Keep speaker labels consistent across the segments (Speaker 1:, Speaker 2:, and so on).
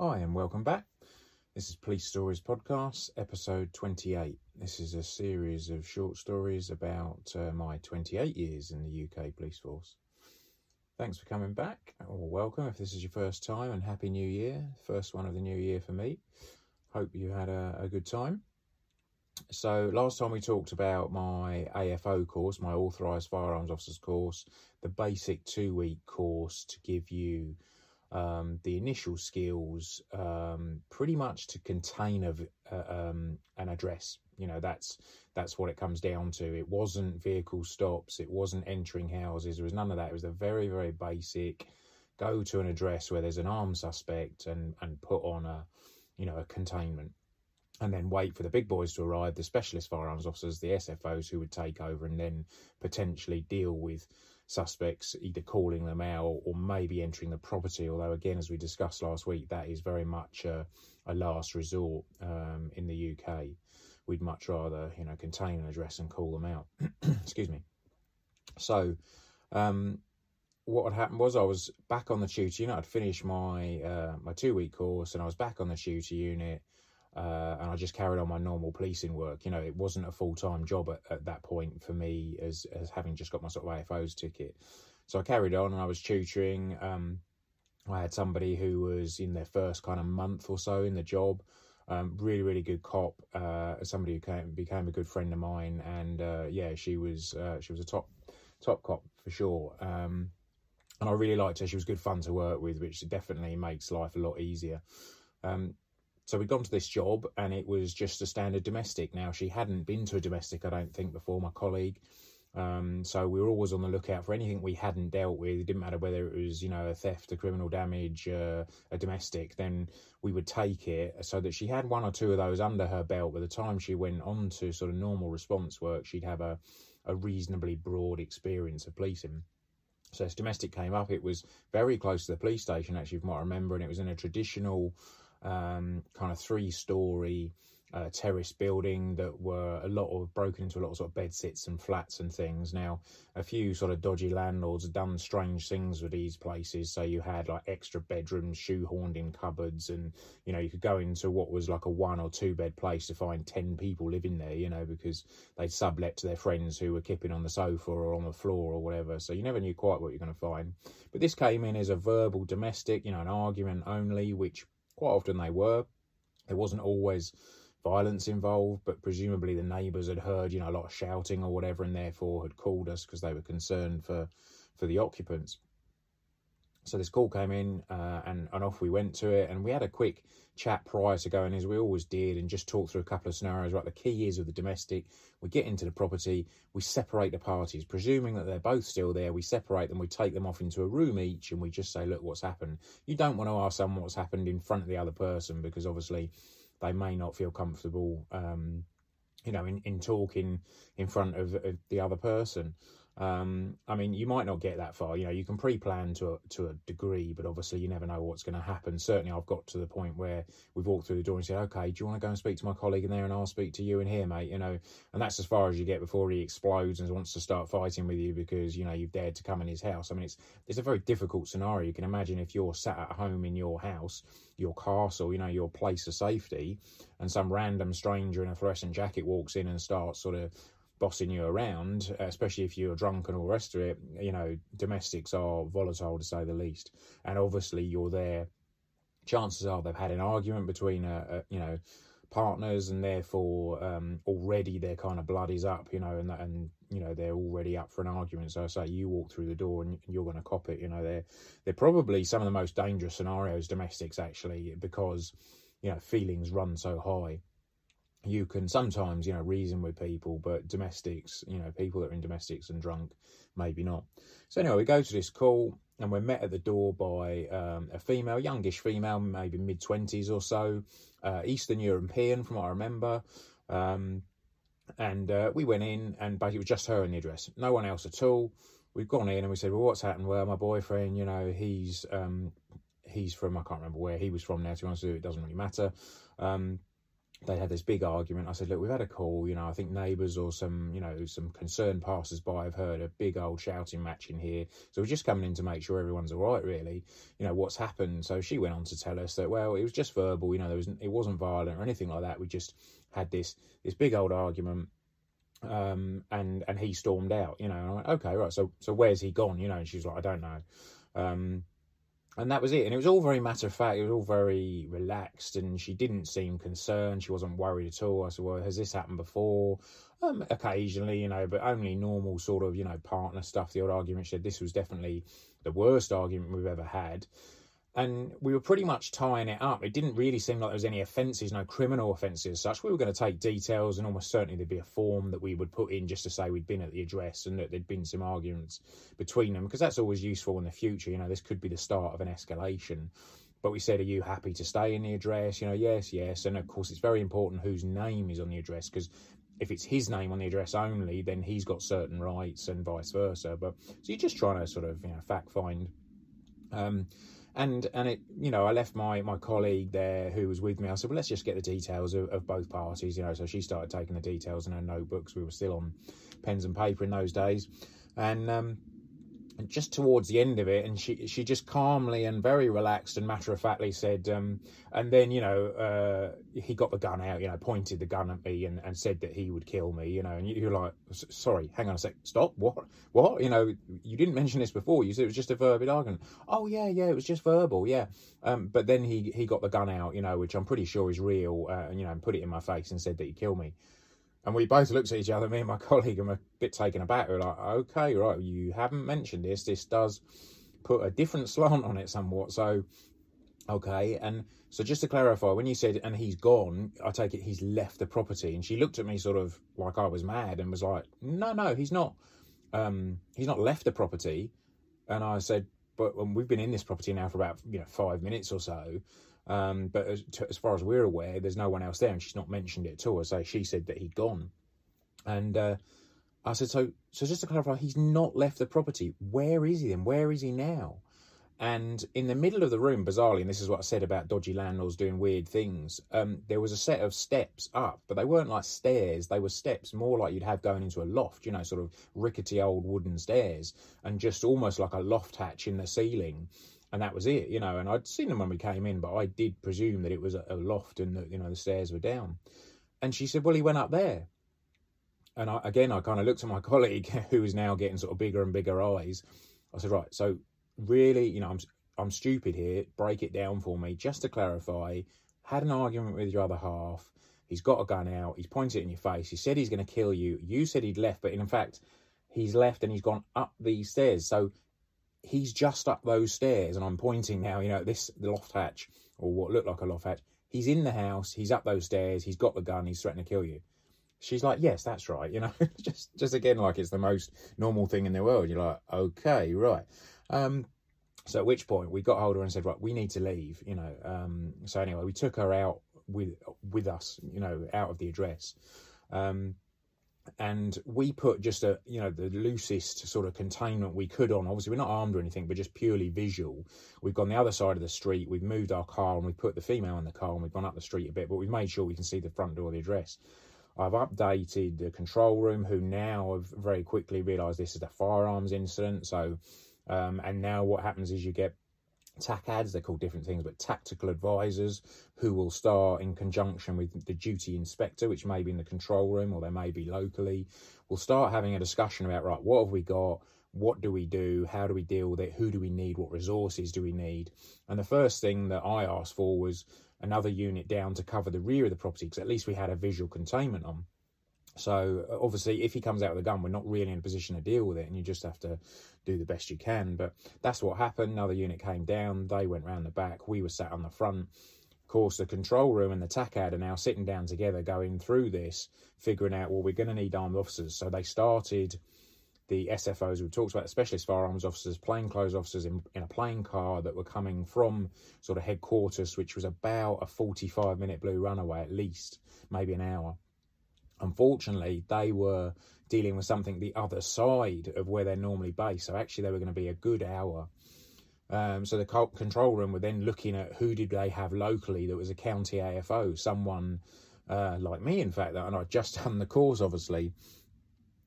Speaker 1: Hi, and welcome back. This is Police Stories Podcast, episode 28. This is a series of short stories about uh, my 28 years in the UK police force. Thanks for coming back, or welcome if this is your first time, and Happy New Year. First one of the new year for me. Hope you had a, a good time. So, last time we talked about my AFO course, my Authorised Firearms Officers course, the basic two week course to give you um, the initial skills um, pretty much to contain a, uh, um, an address. You know, that's that's what it comes down to. It wasn't vehicle stops. It wasn't entering houses. There was none of that. It was a very very basic. Go to an address where there's an armed suspect and and put on a, you know, a containment, and then wait for the big boys to arrive, the specialist firearms officers, the SFOs who would take over and then potentially deal with suspects either calling them out or maybe entering the property. Although, again, as we discussed last week, that is very much a, a last resort um, in the UK. We'd much rather, you know, contain an address and call them out. Excuse me. So, um, what had happened was I was back on the tutor unit. I'd finished my uh, my two week course, and I was back on the tutor unit uh, and I just carried on my normal policing work. You know, it wasn't a full time job at, at that point for me as as having just got my sort of AFO's ticket. So I carried on and I was tutoring. Um, I had somebody who was in their first kind of month or so in the job. Um, really, really good cop. Uh, somebody who came, became a good friend of mine, and uh, yeah, she was uh, she was a top top cop for sure. Um, and I really liked her. She was good fun to work with, which definitely makes life a lot easier. Um, so we'd gone to this job and it was just a standard domestic. Now, she hadn't been to a domestic, I don't think, before, my colleague. Um, so we were always on the lookout for anything we hadn't dealt with. It didn't matter whether it was, you know, a theft, a criminal damage, uh, a domestic. Then we would take it so that she had one or two of those under her belt. By the time she went on to sort of normal response work, she'd have a, a reasonably broad experience of policing. So as domestic came up, it was very close to the police station, actually, from what I remember, and it was in a traditional um, kind of three story uh, terrace building that were a lot of broken into a lot of sort of bed sits and flats and things. Now, a few sort of dodgy landlords had done strange things with these places. So you had like extra bedrooms shoehorned in cupboards, and you know you could go into what was like a one or two bed place to find ten people living there. You know because they'd sublet to their friends who were kipping on the sofa or on the floor or whatever. So you never knew quite what you're going to find. But this came in as a verbal domestic, you know, an argument only, which Quite often they were. There wasn't always violence involved, but presumably the neighbours had heard, you know, a lot of shouting or whatever, and therefore had called us because they were concerned for for the occupants. So this call came in, uh, and and off we went to it, and we had a quick chat prior to going, as we always did, and just talk through a couple of scenarios. Right, the key is with the domestic, we get into the property, we separate the parties, presuming that they're both still there. We separate them, we take them off into a room each, and we just say, look, what's happened. You don't want to ask someone what's happened in front of the other person because obviously they may not feel comfortable. Um, you know, in, in talking in front of, of the other person. Um, I mean, you might not get that far. You know, you can pre-plan to a, to a degree, but obviously you never know what's going to happen. Certainly, I've got to the point where we've walked through the door and said, "Okay, do you want to go and speak to my colleague in there, and I'll speak to you in here, mate?" You know, and that's as far as you get before he explodes and wants to start fighting with you because you know you've dared to come in his house. I mean, it's it's a very difficult scenario. You can imagine if you're sat at home in your house, your castle, you know, your place of safety, and some random stranger in a fluorescent jacket walks in and starts sort of bossing you around, especially if you're drunk and all the rest of it, you know, domestics are volatile to say the least. And obviously, you're there. Chances are they've had an argument between, uh, uh, you know, partners, and therefore um, already their kind of blood is up, you know, and and you know they're already up for an argument. So I say you walk through the door and you're going to cop it. You know, they're they're probably some of the most dangerous scenarios domestics actually because you know feelings run so high you can sometimes, you know, reason with people, but domestics, you know, people that are in domestics and drunk, maybe not. So anyway, we go to this call and we're met at the door by um, a female, youngish female, maybe mid twenties or so, uh, Eastern European, from what I remember. Um, and uh, we went in, and basically it was just her in the address, no one else at all. We've gone in and we said, "Well, what's happened?" Well, my boyfriend, you know, he's um, he's from I can't remember where he was from now. To be honest it doesn't really matter. Um, they had this big argument. I said, look, we've had a call, you know, I think neighbours or some, you know, some concerned passers-by have heard a big old shouting match in here. So we're just coming in to make sure everyone's all right, really. You know, what's happened. So she went on to tell us that, well, it was just verbal, you know, there was, it wasn't violent or anything like that. We just had this, this big old argument. Um, and, and he stormed out, you know, and I went, okay, right. So, so where's he gone? You know, and she's like, I don't know. Um, and that was it. And it was all very matter of fact. It was all very relaxed, and she didn't seem concerned. She wasn't worried at all. I said, "Well, has this happened before?" Um, occasionally, you know, but only normal sort of, you know, partner stuff. The old argument. She said this was definitely the worst argument we've ever had and we were pretty much tying it up. It didn't really seem like there was any offences, no criminal offences as such. We were going to take details, and almost certainly there'd be a form that we would put in just to say we'd been at the address and that there'd been some arguments between them, because that's always useful in the future. You know, this could be the start of an escalation. But we said, Are you happy to stay in the address? You know, yes, yes. And of course, it's very important whose name is on the address, because if it's his name on the address only, then he's got certain rights and vice versa. But so you're just trying to sort of, you know, fact find. Um, and and it you know I left my my colleague there who was with me. I said, well, let's just get the details of, of both parties. You know, so she started taking the details in her notebooks. We were still on pens and paper in those days, and um, just towards the end of it, and she she just calmly and very relaxed and matter of factly said, um, and then you know uh, he got the gun out, you know, pointed the gun at me and, and said that he would kill me, you know, and you're like, sorry, hang on a sec, stop, what, what, you know, you didn't mention this before, you said it was just a verbal argument. Oh yeah, yeah, it was just verbal, yeah, um, but then he he got the gun out, you know, which I'm pretty sure is real, uh, you know, and put it in my face and said that he'd kill me. And we both looked at each other, me and my colleague, and were a bit taken aback. We are like, okay, right, you haven't mentioned this. This does put a different slant on it somewhat. So, okay. And so just to clarify, when you said, and he's gone, I take it he's left the property. And she looked at me sort of like I was mad and was like, no, no, he's not. Um, he's not left the property. And I said, but we've been in this property now for about, you know, five minutes or so. Um, but as, to, as, far as we're aware, there's no one else there, and she's not mentioned it at all. So she said that he'd gone, and uh, I said, so so just to clarify, he's not left the property. Where is he then? Where is he now? And in the middle of the room, bizarrely, and this is what I said about dodgy landlords doing weird things, um, there was a set of steps up, but they weren't like stairs. They were steps more like you'd have going into a loft, you know, sort of rickety old wooden stairs, and just almost like a loft hatch in the ceiling and that was it, you know. And I'd seen them when we came in, but I did presume that it was a, loft and that you know the stairs were down. And she said, "Well, he went up there." And I, again, I kind of looked at my colleague, who is now getting sort of bigger and bigger eyes. I said, "Right, so really, you know, I'm I'm stupid here. Break it down for me, just to clarify. Had an argument with your other half. He's got a gun out. He's pointed it in your face. He said he's going to kill you. You said he'd left, but in fact, he's left and he's gone up these stairs. So he's just up those stairs, and I'm pointing now, you know, this the loft hatch, or what looked like a loft hatch. He's in the house, he's up those stairs, he's got the gun, he's threatening to kill you. She's like, yes, that's right, you know, just just again like it's the most normal thing in the world. You're like, okay, right. Um, so at which point we got hold of her and said, right, we need to leave, you know. Um, so anyway, we took her out with with us, you know, out of the address. Um, and we put just a you know the loosest sort of containment we could on. Obviously we're not armed or anything but just purely visual. We've gone the other side of the street we've moved our car and we put the female in the car and we've gone up the street a bit but we've made sure we can see the front door the address. I've updated the control room who now have very quickly realized this is a firearms incident so um, and now what happens is you get TACADs, they're called different things, but tactical advisors who will start in conjunction with the duty inspector, which may be in the control room or they may be locally, will start having a discussion about, right, what have we got? What do we do? How do we deal with it? Who do we need? What resources do we need? And the first thing that I asked for was another unit down to cover the rear of the property because at least we had a visual containment on. So obviously, if he comes out with a gun, we're not really in a position to deal with it, and you just have to do the best you can. But that's what happened. Another unit came down. They went round the back. We were sat on the front. Of course, the control room and the TACAD are now sitting down together, going through this, figuring out, well, we're going to need armed officers. So they started the SFOs we talked about, specialist firearms officers, plainclothes officers in, in a plain car that were coming from sort of headquarters, which was about a 45 minute blue runaway at least, maybe an hour. Unfortunately, they were dealing with something the other side of where they're normally based. So actually, they were going to be a good hour. Um, so the control room were then looking at who did they have locally that was a county AFO, someone uh, like me, in fact, and I'd just done the course, obviously.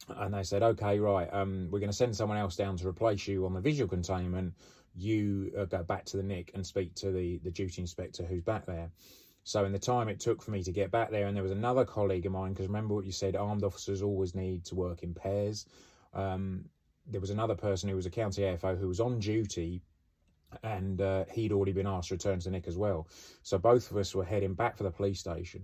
Speaker 1: And they said, okay, right, um, we're going to send someone else down to replace you on the visual containment. You uh, go back to the NIC and speak to the, the duty inspector who's back there. So, in the time it took for me to get back there, and there was another colleague of mine, because remember what you said, armed officers always need to work in pairs. Um, there was another person who was a county AFO who was on duty and uh, he'd already been asked to return to Nick as well. So both of us were heading back for the police station.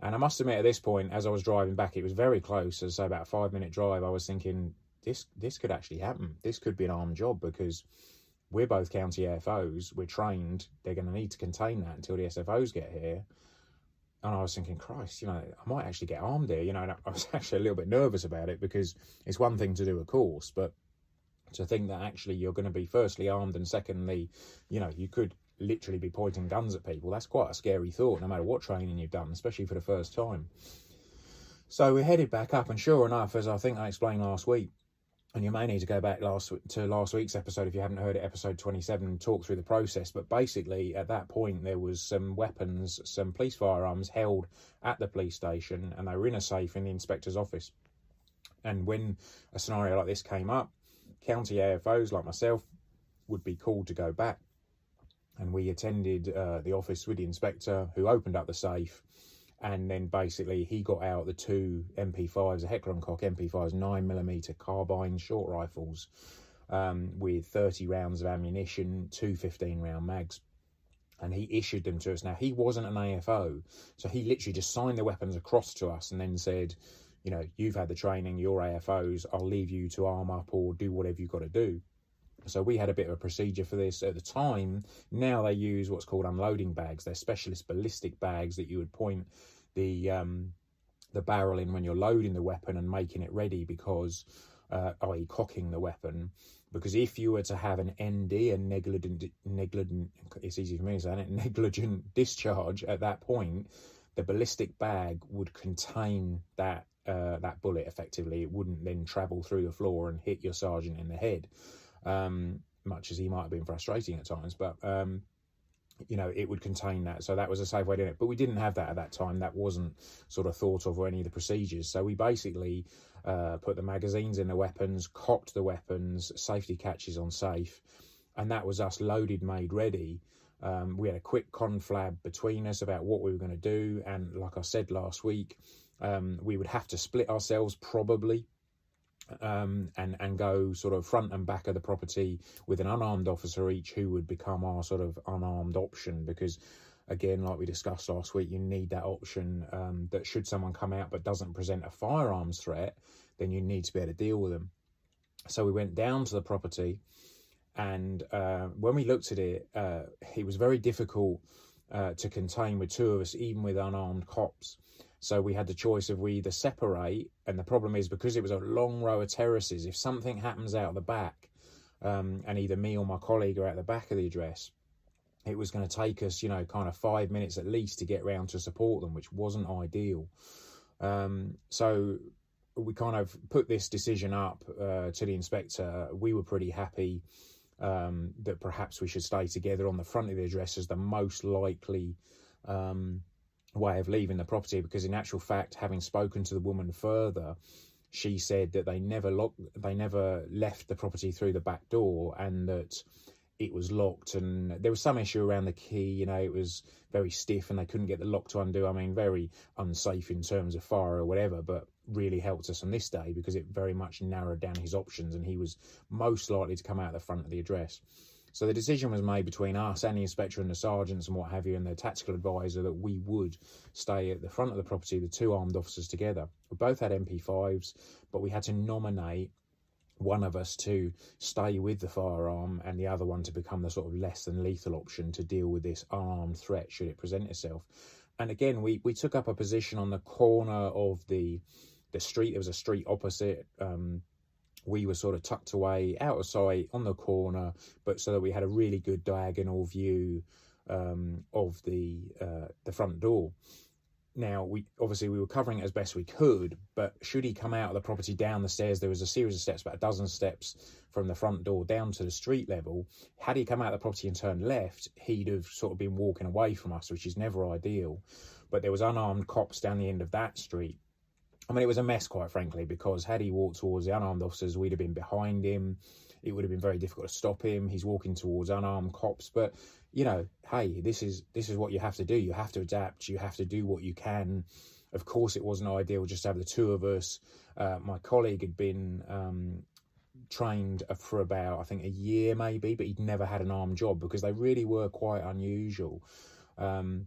Speaker 1: And I must admit, at this point, as I was driving back, it was very close. As say, about a five minute drive, I was thinking, this this could actually happen. This could be an armed job because we're both county AFOs. We're trained. They're going to need to contain that until the SFOs get here. And I was thinking, Christ, you know, I might actually get armed here. You know, I was actually a little bit nervous about it because it's one thing to do a course, but to think that actually you're going to be firstly armed and secondly, you know, you could literally be pointing guns at people. That's quite a scary thought, no matter what training you've done, especially for the first time. So we headed back up, and sure enough, as I think I explained last week, and you may need to go back last to last week's episode if you haven't heard it, episode 27, talk through the process. But basically, at that point, there was some weapons, some police firearms held at the police station, and they were in a safe in the inspector's office. And when a scenario like this came up, county AFOs like myself would be called to go back. And we attended uh, the office with the inspector who opened up the safe. And then basically he got out the two MP5s, a Heckler Koch MP5s, 9mm carbine short rifles um, with 30 rounds of ammunition, two 15 round mags. And he issued them to us. Now, he wasn't an AFO, so he literally just signed the weapons across to us and then said, you know, you've had the training, you're AFOs, I'll leave you to arm up or do whatever you've got to do. So we had a bit of a procedure for this at the time. Now they use what's called unloading bags. They're specialist ballistic bags that you would point the um, the barrel in when you're loading the weapon and making it ready because, uh, i.e., cocking the weapon. Because if you were to have an ND, a negligent, negligent, it's easy for me to say it, negligent discharge at that point, the ballistic bag would contain that uh, that bullet effectively. It wouldn't then travel through the floor and hit your sergeant in the head, um, much as he might have been frustrating at times. But um, you know, it would contain that. So that was a safe way to do it. But we didn't have that at that time. That wasn't sort of thought of or any of the procedures. So we basically uh, put the magazines in the weapons, cocked the weapons, safety catches on safe, and that was us loaded, made ready. Um, we had a quick conflab between us about what we were going to do. And like I said last week, um, we would have to split ourselves probably um, and and go sort of front and back of the property with an unarmed officer each, who would become our sort of unarmed option. Because again, like we discussed last week, you need that option um, that should someone come out but doesn't present a firearms threat, then you need to be able to deal with them. So we went down to the property, and uh, when we looked at it, uh, it was very difficult uh, to contain with two of us, even with unarmed cops. So we had the choice of we either separate, and the problem is because it was a long row of terraces, if something happens out the back, um, and either me or my colleague are at the back of the address, it was going to take us, you know, kind of five minutes at least to get round to support them, which wasn't ideal. Um, so we kind of put this decision up uh, to the inspector. We were pretty happy um, that perhaps we should stay together on the front of the address as the most likely um, way of leaving the property because in actual fact having spoken to the woman further she said that they never locked they never left the property through the back door and that it was locked and there was some issue around the key you know it was very stiff and they couldn't get the lock to undo i mean very unsafe in terms of fire or whatever but really helped us on this day because it very much narrowed down his options and he was most likely to come out the front of the address so the decision was made between us and the inspector and the sergeants and what have you, and the tactical advisor that we would stay at the front of the property, the two armed officers together. We both had MP5s, but we had to nominate one of us to stay with the firearm and the other one to become the sort of less than lethal option to deal with this armed threat should it present itself. And again, we, we took up a position on the corner of the the street. There was a street opposite. Um, we were sort of tucked away out of sight on the corner, but so that we had a really good diagonal view um, of the uh, the front door. Now we obviously we were covering it as best we could, but should he come out of the property down the stairs, there was a series of steps, about a dozen steps from the front door down to the street level. Had he come out of the property and turned left, he'd have sort of been walking away from us, which is never ideal. but there was unarmed cops down the end of that street. I mean, it was a mess, quite frankly, because had he walked towards the unarmed officers, we'd have been behind him. It would have been very difficult to stop him. He's walking towards unarmed cops, but you know, hey, this is this is what you have to do. You have to adapt. You have to do what you can. Of course, it wasn't ideal just to have the two of us. Uh, my colleague had been um, trained for about, I think, a year maybe, but he'd never had an armed job because they really were quite unusual. Um,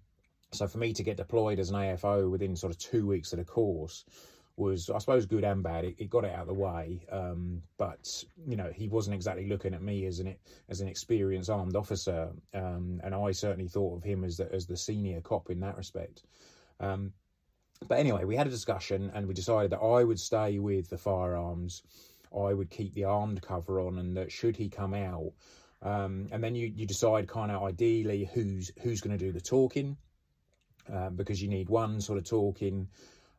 Speaker 1: so for me to get deployed as an AFO within sort of two weeks of the course was, I suppose, good and bad. It, it got it out of the way, um, but you know he wasn't exactly looking at me as an as an experienced armed officer, um, and I certainly thought of him as the, as the senior cop in that respect. Um, but anyway, we had a discussion and we decided that I would stay with the firearms I would keep the armed cover on, and that should he come out, um, and then you you decide kind of ideally who's who's going to do the talking, uh, because you need one sort of talking,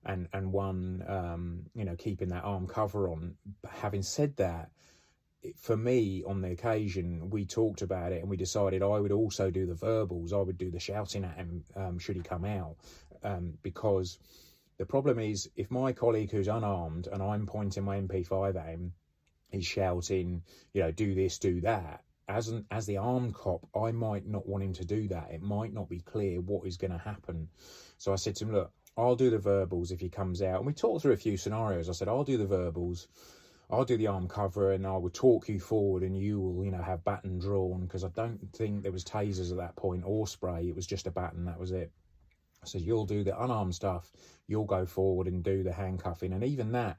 Speaker 1: and and one um, you know keeping that arm cover on. But having said that, for me on the occasion we talked about it and we decided I would also do the verbals. I would do the shouting at him um, should he come out, um, because the problem is if my colleague who's unarmed and I'm pointing my MP5 at him, he's shouting, you know, do this, do that. As an as the armed cop, I might not want him to do that. It might not be clear what is going to happen. So I said to him, look, I'll do the verbals if he comes out. And we talked through a few scenarios. I said, I'll do the verbals. I'll do the arm cover and I will talk you forward and you will, you know, have baton drawn because I don't think there was tasers at that point or spray. It was just a baton. That was it. So you'll do the unarmed stuff, you'll go forward and do the handcuffing. And even that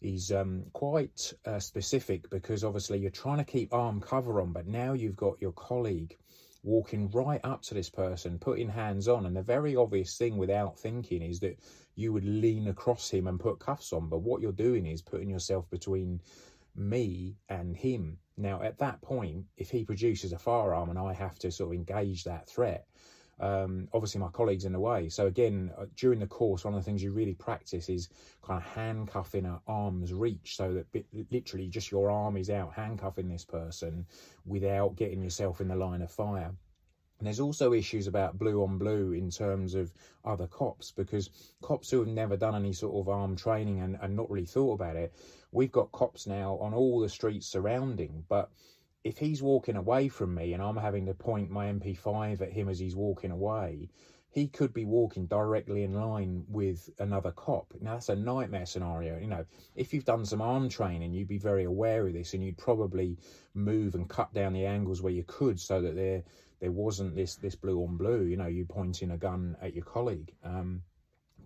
Speaker 1: is um, quite uh, specific because obviously you're trying to keep arm cover on, but now you've got your colleague walking right up to this person, putting hands on. And the very obvious thing without thinking is that you would lean across him and put cuffs on. But what you're doing is putting yourself between me and him. Now, at that point, if he produces a firearm and I have to sort of engage that threat, um, obviously my colleagues in the way. So again, uh, during the course, one of the things you really practice is kind of handcuffing at arm's reach, so that bit, literally just your arm is out handcuffing this person without getting yourself in the line of fire. And there's also issues about blue on blue in terms of other cops because cops who have never done any sort of armed training and, and not really thought about it, we've got cops now on all the streets surrounding, but if he's walking away from me and I'm having to point my MP5 at him as he's walking away, he could be walking directly in line with another cop. Now, that's a nightmare scenario. You know, if you've done some arm training, you'd be very aware of this and you'd probably move and cut down the angles where you could so that there there wasn't this this blue on blue, you know, you pointing a gun at your colleague. Um,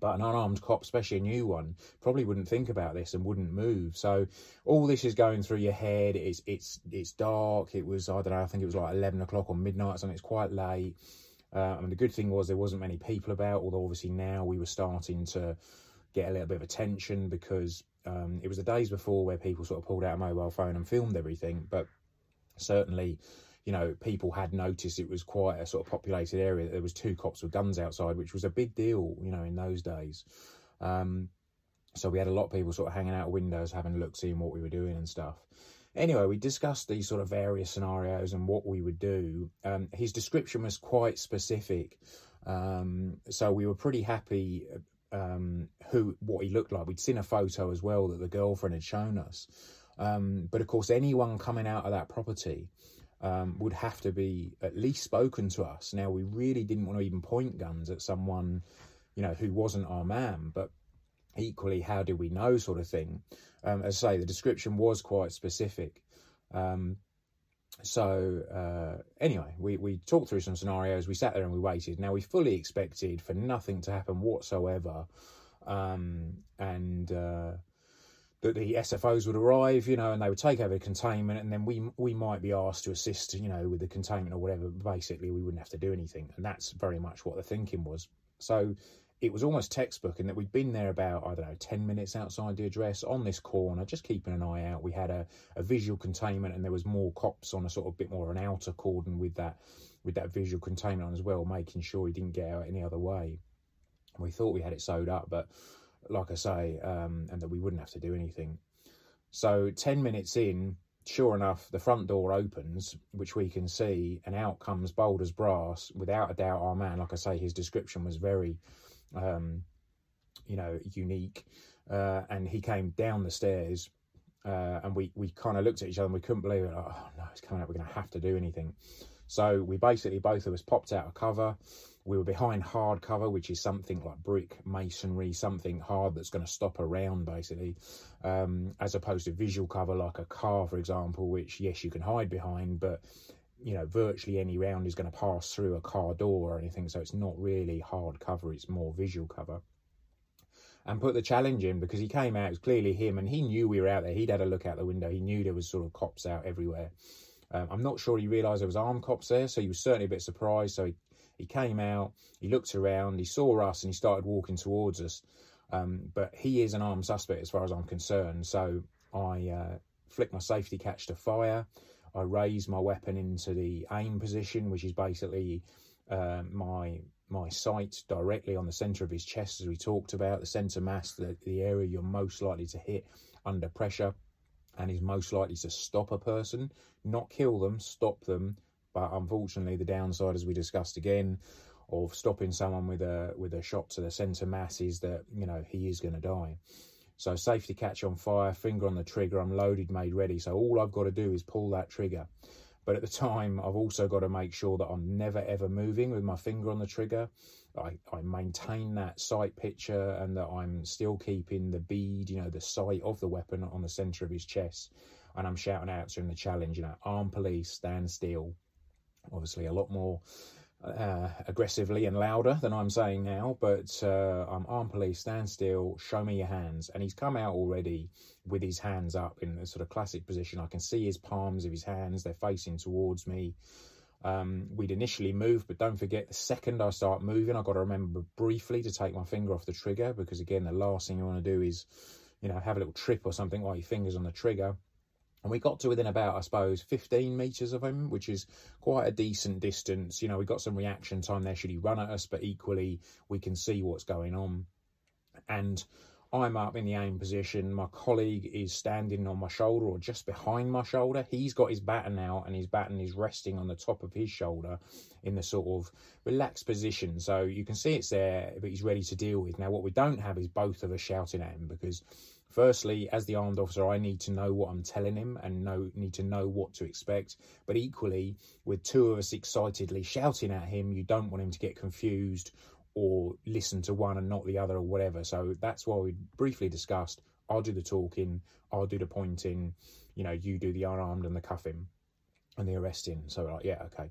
Speaker 1: but an unarmed cop, especially a new one, probably wouldn't think about this and wouldn't move. So all this is going through your head. It's it's it's dark. It was I don't know. I think it was like eleven o'clock or midnight, and it's quite late. Uh, mean, the good thing was there wasn't many people about. Although obviously now we were starting to get a little bit of attention because um, it was the days before where people sort of pulled out a mobile phone and filmed everything. But certainly you know, people had noticed it was quite a sort of populated area. There was two cops with guns outside, which was a big deal, you know, in those days. Um, so we had a lot of people sort of hanging out windows, having a look, seeing what we were doing and stuff. Anyway, we discussed these sort of various scenarios and what we would do. Um, his description was quite specific, um, so we were pretty happy um, who what he looked like. We'd seen a photo as well that the girlfriend had shown us. Um, but of course, anyone coming out of that property um, would have to be at least spoken to us. Now, we really didn't want to even point guns at someone, you know, who wasn't our man, but equally, how do we know, sort of thing. Um, as I say, the description was quite specific. Um, so uh, anyway, we, we talked through some scenarios. We sat there and we waited. Now we fully expected for nothing to happen whatsoever, um, and uh, that the SFOs would arrive, you know, and they would take over the containment, and then we we might be asked to assist, you know, with the containment or whatever. Basically, we wouldn't have to do anything, and that's very much what the thinking was. So it was almost textbook, in that we'd been there about I don't know ten minutes outside the address on this corner, just keeping an eye out. We had a, a visual containment, and there was more cops on a sort of bit more of an outer cordon with that with that visual containment on as well, making sure he didn't get out any other way. We thought we had it sewed up, but like I say, um, and that we wouldn't have to do anything. So 10 minutes in sure enough, the front door opens, which we can see, and out comes bold as brass. Without a doubt, our man, like I say, his description was very, um, you know, unique. Uh, and he came down the stairs, uh, and we, we kind of looked at each other and we couldn't believe it. Like, oh no, it's coming out. We're going to have to do anything. So we basically, both of us popped out of cover. We were behind hard cover, which is something like brick, masonry, something hard that's going to stop around, basically, um, as opposed to visual cover like a car, for example, which, yes, you can hide behind, but, you know, virtually any round is going to pass through a car door or anything. So it's not really hard cover, it's more visual cover and put the challenge in because he came out, it was clearly him, and he knew we were out there. He'd had a look out the window. He knew there was sort of cops out everywhere. Um, I'm not sure he realised there was armed cops there, so he was certainly a bit surprised. So he, he came out, he looked around, he saw us, and he started walking towards us. Um, but he is an armed suspect as far as I'm concerned. So I uh, flicked my safety catch to fire. I raised my weapon into the aim position, which is basically uh, my my sight directly on the centre of his chest, as we talked about, the centre mass, the, the area you're most likely to hit under pressure and is most likely to stop a person, not kill them, stop them. But unfortunately, the downside, as we discussed again, of stopping someone with a with a shot to the centre mass is that you know he is going to die. So safety catch on fire, finger on the trigger, I'm loaded, made ready. So all I've got to do is pull that trigger. But at the time, I've also got to make sure that I'm never ever moving with my finger on the trigger. I, I maintain that sight picture and that I'm still keeping the bead, you know, the sight of the weapon on the centre of his chest. And I'm shouting out to him the challenge, you know, arm police, stand still. Obviously, a lot more uh, aggressively and louder than I'm saying now, but uh, I'm armed police, stand still, show me your hands. And he's come out already with his hands up in a sort of classic position. I can see his palms of his hands, they're facing towards me. Um, we'd initially moved, but don't forget the second I start moving, I've got to remember briefly to take my finger off the trigger because, again, the last thing you want to do is, you know, have a little trip or something while your finger's on the trigger. And we got to within about, I suppose, 15 metres of him, which is quite a decent distance. You know, we got some reaction time there should he run at us, but equally we can see what's going on. And I'm up in the aim position. My colleague is standing on my shoulder or just behind my shoulder. He's got his baton out and his baton is resting on the top of his shoulder in the sort of relaxed position. So you can see it's there, but he's ready to deal with. Now, what we don't have is both of us shouting at him because Firstly, as the armed officer, I need to know what I'm telling him and know need to know what to expect. But equally, with two of us excitedly shouting at him, you don't want him to get confused or listen to one and not the other or whatever. So that's why we briefly discussed. I'll do the talking, I'll do the pointing, you know, you do the unarmed and the cuffing and the arresting. So like, yeah, okay.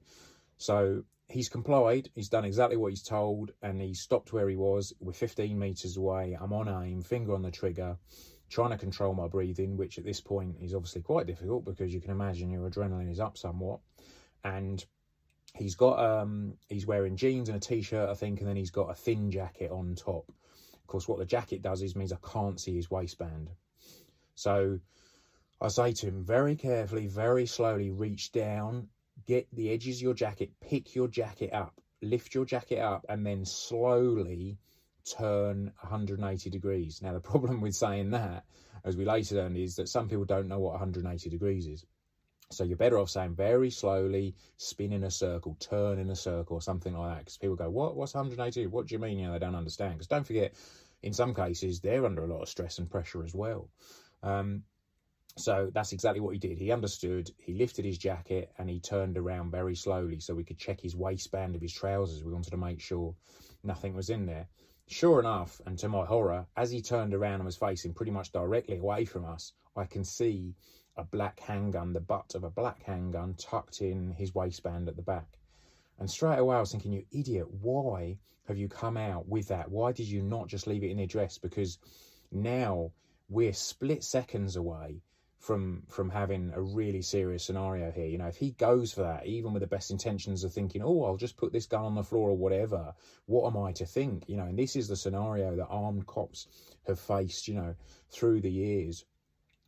Speaker 1: So he's complied. He's done exactly what he's told, and he stopped where he was. We're 15 meters away. I'm on aim, finger on the trigger, trying to control my breathing, which at this point is obviously quite difficult because you can imagine your adrenaline is up somewhat. And he's got um he's wearing jeans and a t-shirt, I think, and then he's got a thin jacket on top. Of course, what the jacket does is means I can't see his waistband. So I say to him very carefully, very slowly, reach down get the edges of your jacket, pick your jacket up, lift your jacket up, and then slowly turn 180 degrees. Now, the problem with saying that, as we later learned, is that some people don't know what 180 degrees is. So you're better off saying very slowly, spin in a circle, turn in a circle, or something like that. Because people go, "What? What's 180? What do you mean?" You know, they don't understand. Because don't forget, in some cases, they're under a lot of stress and pressure as well. Um, so that's exactly what he did. He understood, he lifted his jacket and he turned around very slowly so we could check his waistband of his trousers. We wanted to make sure nothing was in there. Sure enough, and to my horror, as he turned around and was facing pretty much directly away from us, I can see a black handgun, the butt of a black handgun tucked in his waistband at the back. And straight away I was thinking, you idiot, why have you come out with that? Why did you not just leave it in the dress? Because now we're split seconds away from from having a really serious scenario here. You know, if he goes for that, even with the best intentions of thinking, oh, I'll just put this gun on the floor or whatever, what am I to think? You know, and this is the scenario that armed cops have faced, you know, through the years.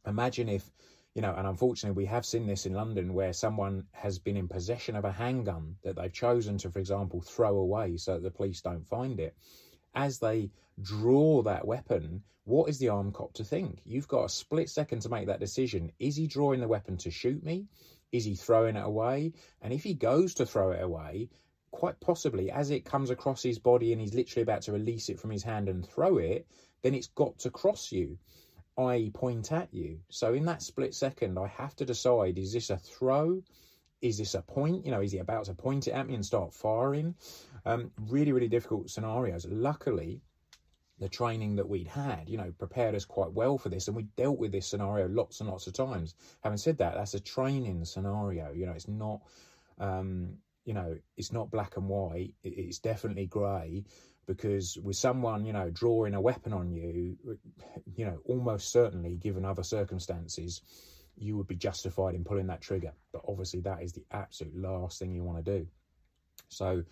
Speaker 1: Imagine if, you know, and unfortunately we have seen this in London where someone has been in possession of a handgun that they've chosen to, for example, throw away so that the police don't find it. As they draw that weapon, what is the arm cop to think? You've got a split second to make that decision. Is he drawing the weapon to shoot me? Is he throwing it away? And if he goes to throw it away, quite possibly as it comes across his body and he's literally about to release it from his hand and throw it, then it's got to cross you, i.e., point at you. So in that split second, I have to decide is this a throw? Is this a point? You know, is he about to point it at me and start firing? Um, really, really difficult scenarios. Luckily, the training that we'd had, you know, prepared us quite well for this, and we dealt with this scenario lots and lots of times. Having said that, that's a training scenario. You know, it's not, um, you know, it's not black and white. It's definitely grey because with someone, you know, drawing a weapon on you, you know, almost certainly, given other circumstances, you would be justified in pulling that trigger. But obviously, that is the absolute last thing you want to do. So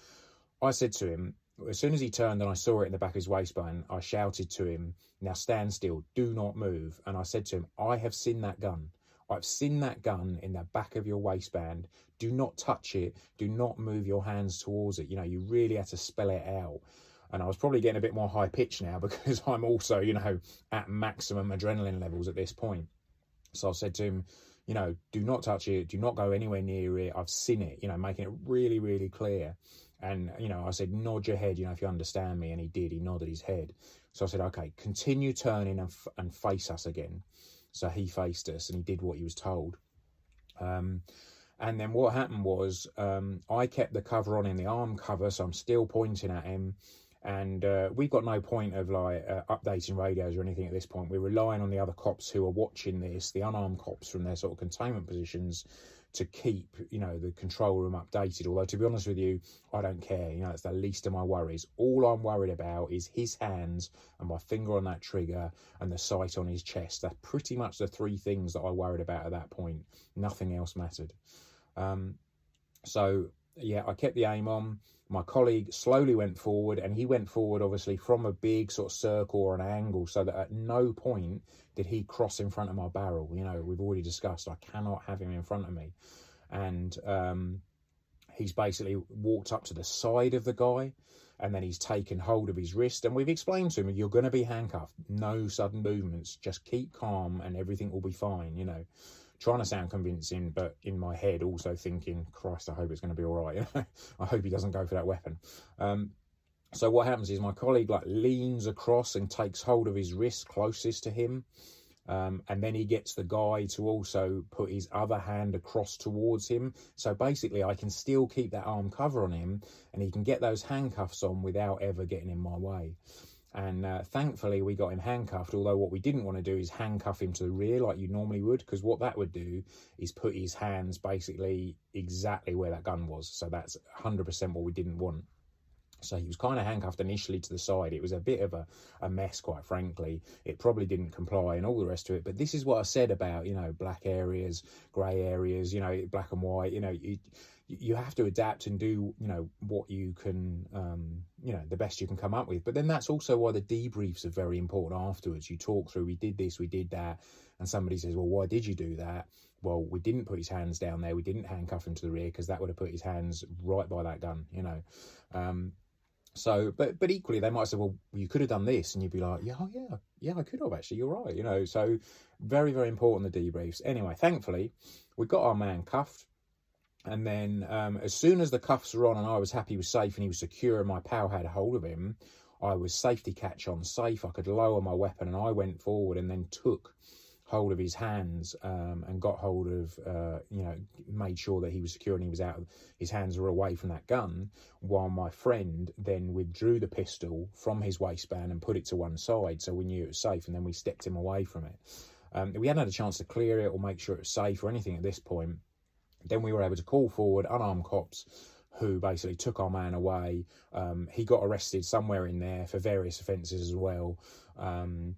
Speaker 1: I said to him, as soon as he turned and I saw it in the back of his waistband, I shouted to him, Now stand still, do not move. And I said to him, I have seen that gun. I've seen that gun in the back of your waistband. Do not touch it. Do not move your hands towards it. You know, you really had to spell it out. And I was probably getting a bit more high pitched now because I'm also, you know, at maximum adrenaline levels at this point. So I said to him, you know, do not touch it. Do not go anywhere near it. I've seen it, you know, making it really, really clear. And, you know, I said, nod your head, you know, if you understand me. And he did, he nodded his head. So I said, okay, continue turning and, f- and face us again. So he faced us and he did what he was told. Um, and then what happened was um, I kept the cover on in the arm cover, so I'm still pointing at him. And uh, we've got no point of like uh, updating radios or anything at this point. We're relying on the other cops who are watching this, the unarmed cops from their sort of containment positions, to keep you know the control room updated. Although to be honest with you i don't care. You know it's the least of my worries. All i'm worried about is his hands and my finger on that trigger and the sight on his chest. That's pretty much the three things that i worried about at that point. Nothing else mattered. Um, so yeah i kept the aim on my colleague slowly went forward and he went forward obviously from a big sort of circle or an angle so that at no point did he cross in front of my barrel. You know we've already discussed i cannot have him in front of me. And um, he's basically walked up to the side of the guy and then he's taken hold of his wrist and we've explained to him you're going to be handcuffed. No sudden movements. Just keep calm and everything will be fine you know trying to sound convincing, but in my head also thinking, Christ, I hope it's going to be all right. I hope he doesn't go for that weapon. Um, so what happens is my colleague like leans across and takes hold of his wrist closest to him. Um, and then he gets the guy to also put his other hand across towards him. So basically, I can still keep that arm cover on him, and he can get those handcuffs on without ever getting in my way. And uh, thankfully, we got him handcuffed. Although, what we didn't want to do is handcuff him to the rear like you normally would, because what that would do is put his hands basically exactly where that gun was. So, that's 100% what we didn't want. So he was kind of handcuffed initially to the side. It was a bit of a, a mess, quite frankly. It probably didn't comply and all the rest of it. But this is what I said about, you know, black areas, grey areas, you know, black and white. You know, you, you have to adapt and do, you know, what you can, um, you know, the best you can come up with. But then that's also why the debriefs are very important afterwards. You talk through, we did this, we did that. And somebody says, well, why did you do that? Well, we didn't put his hands down there. We didn't handcuff him to the rear because that would have put his hands right by that gun, you know. Um, so, but but equally, they might say, "Well, you could have done this," and you'd be like, "Yeah, oh, yeah, yeah, I could have actually. You're right." You know, so very very important the debriefs. Anyway, thankfully, we got our man cuffed, and then um, as soon as the cuffs were on and I was happy he was safe and he was secure and my pal had a hold of him, I was safety catch on safe. I could lower my weapon and I went forward and then took hold of his hands um, and got hold of, uh, you know, made sure that he was secure and he was out. His hands were away from that gun, while my friend then withdrew the pistol from his waistband and put it to one side, so we knew it was safe. And then we stepped him away from it. Um, we hadn't had a chance to clear it or make sure it was safe or anything at this point. Then we were able to call forward unarmed cops who basically took our man away. Um, he got arrested somewhere in there for various offences as well. Um,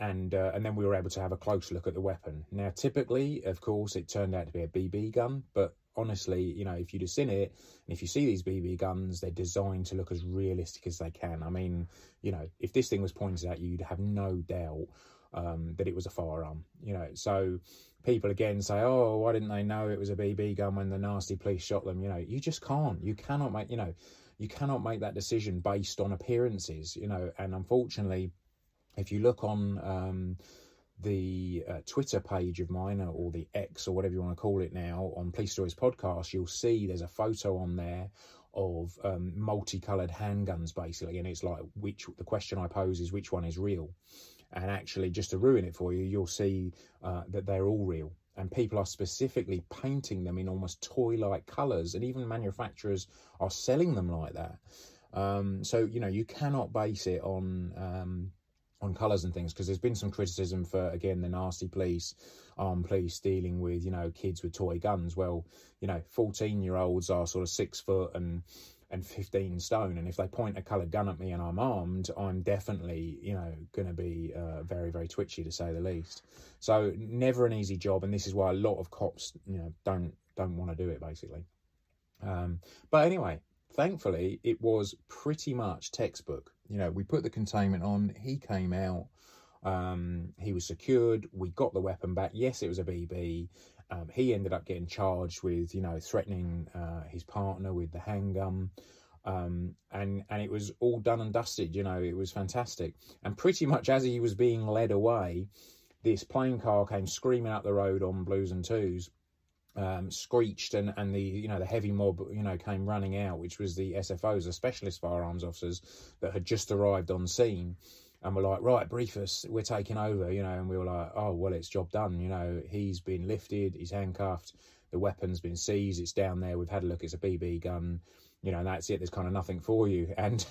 Speaker 1: and uh, and then we were able to have a close look at the weapon. Now, typically, of course, it turned out to be a BB gun, but honestly, you know, if you'd have seen it, and if you see these BB guns, they're designed to look as realistic as they can. I mean, you know, if this thing was pointed at you, you'd have no doubt um, that it was a firearm. You know, so people again say, "Oh, why didn't they know it was a BB gun when the nasty police shot them?" You know, you just can't. You cannot make. You know, you cannot make that decision based on appearances. You know, and unfortunately, if you look on um, the uh, Twitter page of mine or the X or whatever you want to call it now on Police Stories podcast, you'll see there's a photo on there of um, multicolored handguns basically, and it's like which the question I pose is which one is real, and actually just to ruin it for you, you'll see uh, that they're all real. And people are specifically painting them in almost toy-like colours, and even manufacturers are selling them like that. Um, so you know you cannot base it on um, on colours and things because there's been some criticism for again the nasty police armed police dealing with you know kids with toy guns well you know 14 year olds are sort of six foot and and 15 stone and if they point a coloured gun at me and i'm armed i'm definitely you know going to be uh, very very twitchy to say the least so never an easy job and this is why a lot of cops you know don't don't want to do it basically um, but anyway thankfully it was pretty much textbook you know, we put the containment on, he came out, um, he was secured, we got the weapon back. Yes, it was a BB. Um, he ended up getting charged with, you know, threatening uh, his partner with the handgun. Um, and and it was all done and dusted. You know, it was fantastic. And pretty much as he was being led away, this plain car came screaming up the road on blues and twos, um, screeched, and and the you know the heavy mob you know came running out, which was the SFOs, the specialist firearms officers that had just arrived on scene. And we're like, right, brief us, we're taking over, you know, and we were like, oh, well, it's job done, you know, he's been lifted, he's handcuffed, the weapon's been seized, it's down there, we've had a look, it's a BB gun, you know, that's it, there's kind of nothing for you. And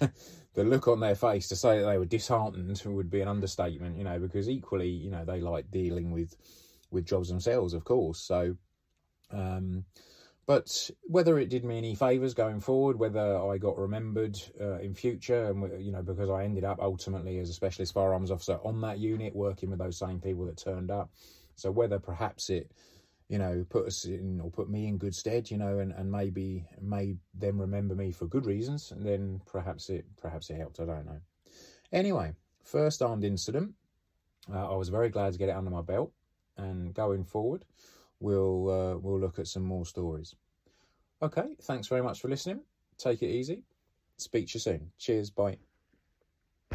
Speaker 1: the look on their face to say that they were disheartened would be an understatement, you know, because equally, you know, they like dealing with with jobs themselves, of course. So um, but whether it did me any favours going forward, whether I got remembered uh, in future, and you know, because I ended up ultimately as a specialist firearms officer on that unit, working with those same people that turned up. So whether perhaps it, you know, put us in or put me in good stead, you know, and, and maybe made them remember me for good reasons, and then perhaps it perhaps it helped. I don't know. Anyway, first armed incident. Uh, I was very glad to get it under my belt, and going forward we'll uh, we'll look at some more stories. Okay, thanks very much for listening. Take it easy. Speak to you soon. Cheers. Bye.